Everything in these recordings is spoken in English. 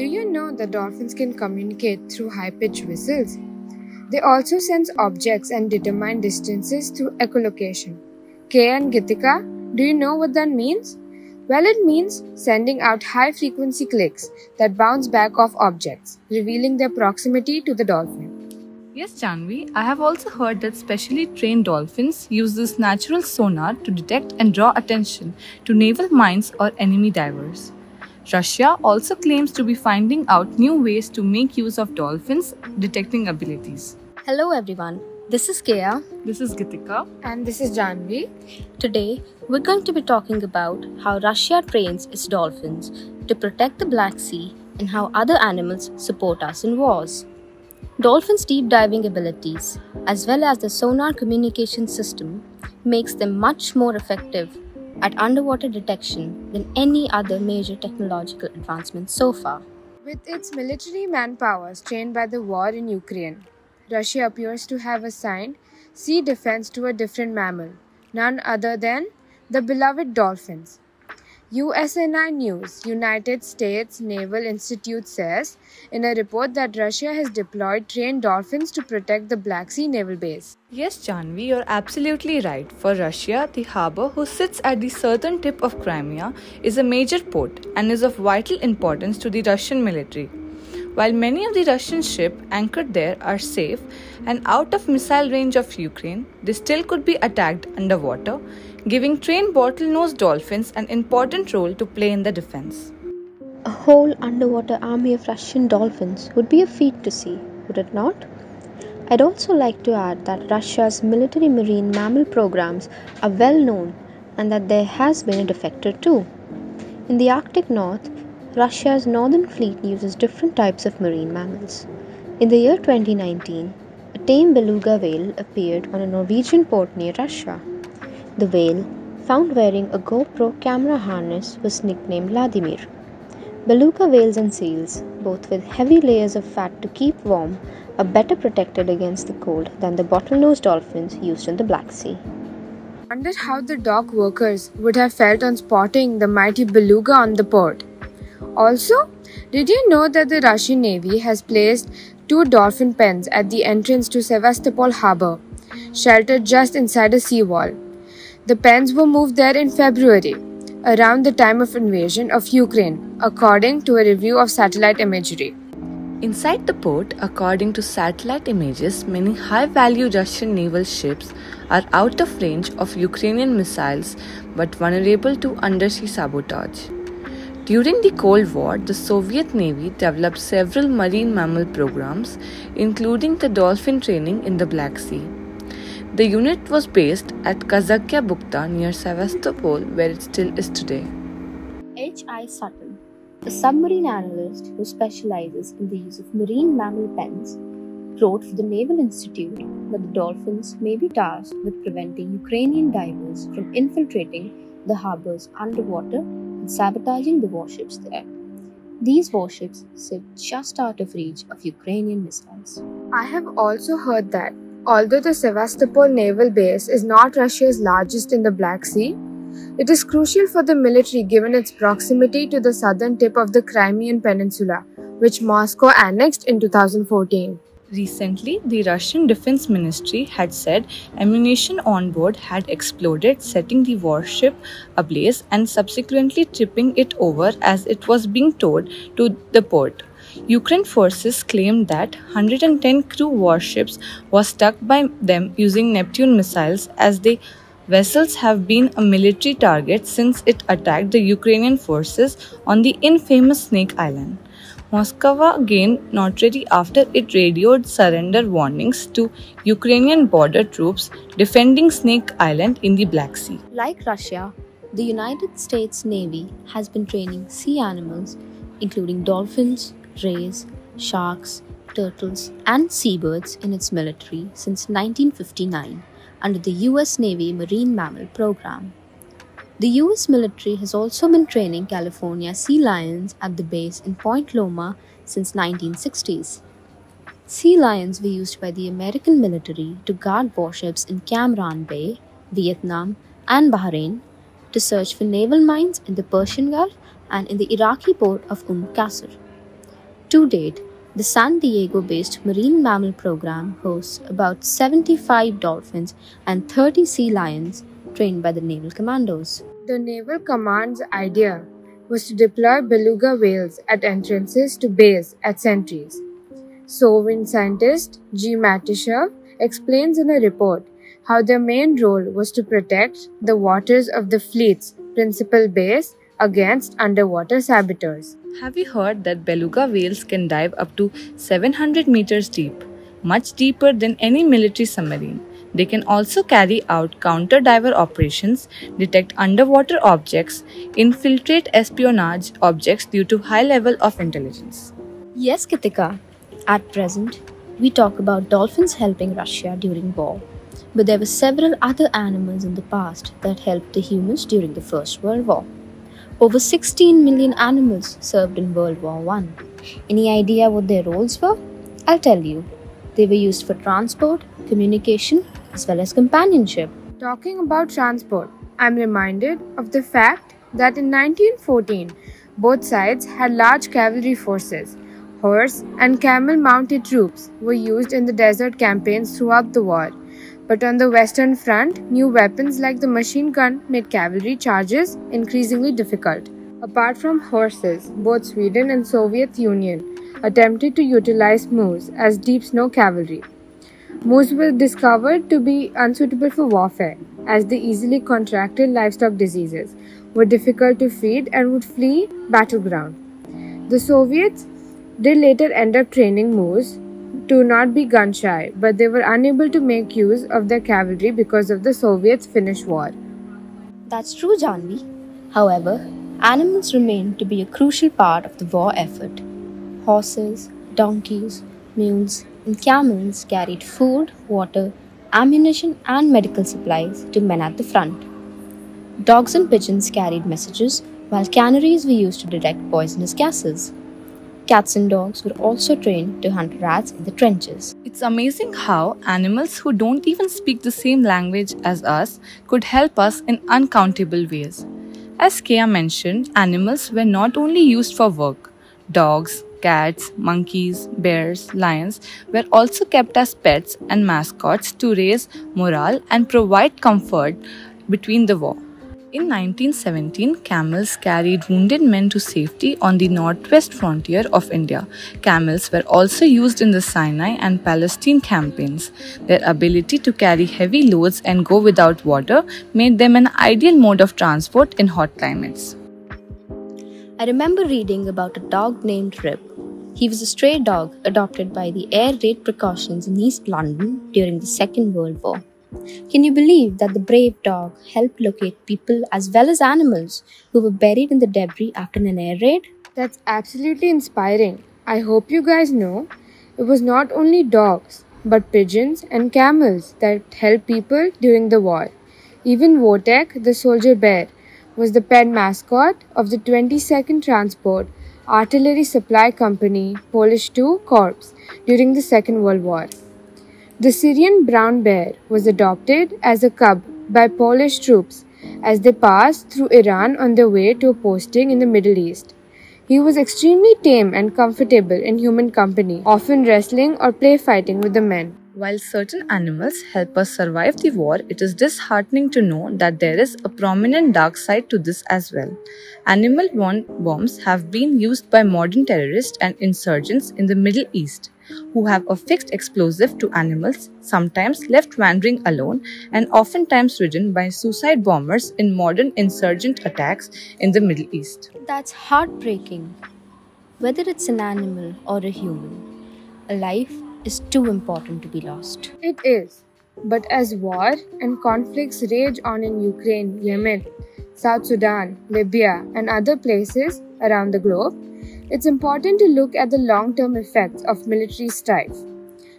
Do you know that dolphins can communicate through high pitched whistles? They also sense objects and determine distances through echolocation. Keya and Gitika, do you know what that means? Well, it means sending out high frequency clicks that bounce back off objects, revealing their proximity to the dolphin. Yes, Jahnavi, I have also heard that specially trained dolphins use this natural sonar to detect and draw attention to naval mines or enemy divers. Russia also claims to be finding out new ways to make use of dolphins' detecting abilities. Hello everyone, this is Keya. This is Gitika. And this is Jahnavi. Today, we're going to be talking about how Russia trains its dolphins to protect the Black Sea and how other animals support us in wars. Dolphins' deep diving abilities, as well as the sonar communication system, makes them much more effective at underwater detection than any other major technological advancement so far. With its military manpower strained by the war in Ukraine, Russia appears to have assigned sea defense to a different mammal, none other than the beloved dolphins. USNI News, United States Naval Institute says in a report that Russia has deployed trained dolphins to protect the Black Sea naval base. Yes, Jahnavi, you're absolutely right. For Russia, the harbor, who sits at the southern tip of Crimea, is a major port and is of vital importance to the Russian military. While many of the Russian ships anchored there are safe and out of missile range of Ukraine, they still could be attacked underwater giving trained bottlenose dolphins an important role to play in the defense. A whole underwater army of Russian dolphins would be a feat to see, would it not? I'd also like to add that Russia's military marine mammal programs are well known and that there has been a defector too. In the Arctic North, Russia's northern fleet uses different types of marine mammals. In the year 2019, a tame beluga whale appeared on a Norwegian port near Russia. The whale, found wearing a GoPro camera harness, was nicknamed Vladimir. Beluga whales and seals, both with heavy layers of fat to keep warm, are better protected against the cold than the bottlenose dolphins used in the Black Sea. Wonder how the dock workers would have felt on spotting the mighty beluga on the port. Also, did you know that the Russian Navy has placed two dolphin pens at the entrance to Sevastopol harbor, sheltered just inside a seawall? The pens were moved there in February, around the time of invasion of Ukraine, according to a review of satellite imagery. Inside the port, according to satellite images, many high value Russian naval ships are out of range of Ukrainian missiles but vulnerable to undersea sabotage. During the Cold War, the Soviet Navy developed several marine mammal programs, including the dolphin training in the Black Sea. The unit was based at Kazachya Bukhta near Sevastopol, where it still is today. H.I. Sutton, a submarine analyst who specializes in the use of marine mammal pens, wrote for the Naval Institute that the dolphins may be tasked with preventing Ukrainian divers from infiltrating the harbors underwater and sabotaging the warships there. These warships sit just out of reach of Ukrainian missiles. I have also heard that Although the Sevastopol naval base is not Russia's largest in the Black Sea, it is crucial for the military given its proximity to the southern tip of the Crimean Peninsula, which Moscow annexed in 2014. Recently, the Russian Defense Ministry had said ammunition on board had exploded, setting the warship ablaze and subsequently tipping it over as it was being towed to the port. Ukraine forces claimed that 110 crew warships was struck by them using Neptune missiles as the vessels have been a military target since it attacked the Ukrainian forces on the infamous Snake Island. Moscow gained notoriety after it radioed surrender warnings to Ukrainian border troops defending Snake Island in the Black Sea. Like Russia, the United States Navy has been training sea animals, including dolphins, rays, sharks, turtles, and seabirds in its military since 1959 under the US Navy Marine Mammal Program. The US military has also been training California sea lions at the base in Point Loma since 1960s. Sea lions were used by the American military to guard warships in Cam Ranh Bay, Vietnam, and Bahrain to search for naval mines in the Persian Gulf and in the Iraqi port of Umm Qasr. To date, the San Diego based Marine Mammal Program hosts about 75 dolphins and 30 sea lions trained by the Naval Commandos. The Naval Command's idea was to deploy beluga whales at entrances to bays at sentries. Soviet scientist G. Matyashev explains in a report how their main role was to protect the waters of the fleet's principal base against underwater saboteurs. Have you heard that beluga whales can dive up to 700 meters deep, much deeper than any military submarine? They can also carry out counter diver operations, detect underwater objects, infiltrate espionage objects due to high level of intelligence. Yes, Gitika. At present, we talk about dolphins helping Russia during war. But there were several other animals in the past that helped the humans during the First World War. Over 16 million animals served in World War I. Any idea what their roles were? I'll tell you. They were used for transport, communication, as well as companionship. Talking about transport, I'm reminded of the fact that in 1914, both sides had large cavalry forces. Horse and camel mounted troops were used in the desert campaigns throughout the war. But on the Western Front, new weapons like the machine gun made cavalry charges increasingly difficult. Apart from horses, both Sweden and Soviet Union attempted to utilize moose as deep snow cavalry. Moose were discovered to be unsuitable for warfare, as they easily contracted livestock diseases, were difficult to feed, and would flee battleground. The Soviets did later end up training moose to not be gun shy, but they were unable to make use of their cavalry because of the Soviets' Finnish war. That's true, Jahnavi. However, animals remained to be a crucial part of the war effort. Horses, donkeys, mules, and camels carried food, water, ammunition, and medical supplies to men at the front. Dogs and pigeons carried messages, while canaries were used to detect poisonous gases. Cats and dogs were also trained to hunt rats in the trenches. It's amazing how animals who don't even speak the same language as us could help us in uncountable ways. As Keya mentioned, animals were not only used for work. Dogs, cats, monkeys, bears, lions were also kept as pets and mascots to raise morale and provide comfort between the war. In 1917, camels carried wounded men to safety on the northwest frontier of India. Camels were also used in the Sinai and Palestine campaigns. Their ability to carry heavy loads and go without water made them an ideal mode of transport in hot climates. I remember reading about a dog named Rip. He was a stray dog adopted by the air raid precautions in East London during the Second World War. Can you believe that the brave dog helped locate people as well as animals who were buried in the debris after an air raid? That's absolutely inspiring. I hope you guys know it was not only dogs, but pigeons and camels that helped people during the war. Even Wojtek, the soldier bear, was the pet mascot of the 22nd Transport Artillery Supply Company Polish II Corps during the Second World War. The Syrian brown bear was adopted as a cub by Polish troops as they passed through Iran on their way to a posting in the Middle East. He was extremely tame and comfortable in human company, often wrestling or play fighting with the men. While certain animals help us survive the war, it is disheartening to know that there is a prominent dark side to this as well. Animal bombs have been used by modern terrorists and insurgents in the Middle East who have a fixed explosive to animals, sometimes left wandering alone, and oftentimes ridden by suicide bombers in modern insurgent attacks in the Middle East. That's heartbreaking. Whether it's an animal or a human, a life is too important to be lost. It is. But as war and conflicts rage on in Ukraine, Yemen, South Sudan, Libya, and other places around the globe, it's important to look at the long term effects of military strife,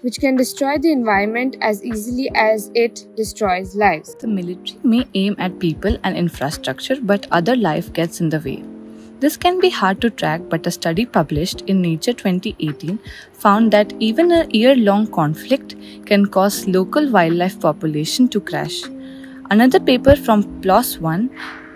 which can destroy the environment as easily as it destroys lives. The military may aim at people and infrastructure, but other life gets in the way. This can be hard to track, but a study published in Nature 2018 found that even a year long conflict can cause local wildlife population to crash. Another paper from PLOS One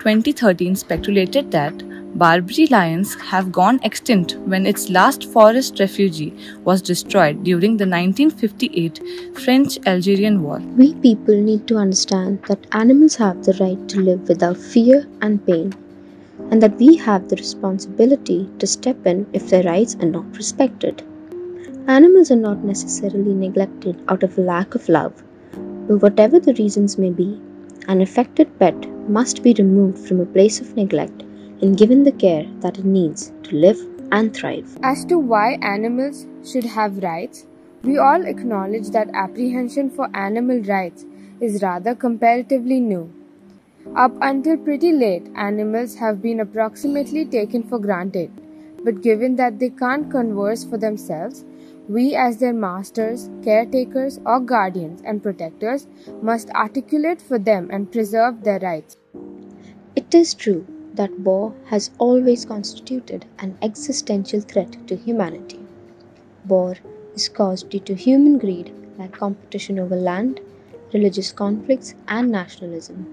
2013 speculated that Barbary lions have gone extinct when its last forest refuge was destroyed during the 1958 French Algerian War. We people need to understand that animals have the right to live without fear and pain, and that we have the responsibility to step in if their rights are not respected. Animals are not necessarily neglected out of a lack of love, but whatever the reasons may be, an affected pet must be removed from a place of neglect and given the care that it needs to live and thrive. As to why animals should have rights, we all acknowledge that apprehension for animal rights is rather comparatively new. Up until pretty late, animals have been approximately taken for granted, but given that they can't converse for themselves, we, as their masters, caretakers, or guardians and protectors, must articulate for them and preserve their rights. It is true that war has always constituted an existential threat to humanity. War is caused due to human greed, like competition over land, religious conflicts, and nationalism.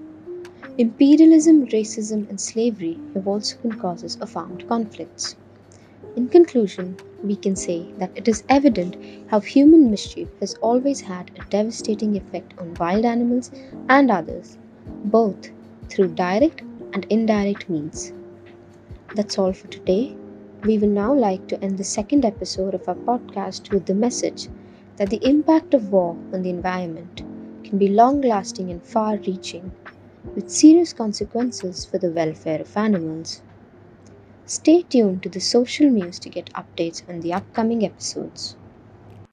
Imperialism, racism, and slavery have also been causes of armed conflicts. In conclusion, we can say that it is evident how human mischief has always had a devastating effect on wild animals and others, both through direct and indirect means. That's all for today. We will now like to end the second episode of our podcast with the message that the impact of war on the environment can be long lasting and far reaching, with serious consequences for the welfare of animals. Stay tuned to the Social Muse to get updates on the upcoming episodes.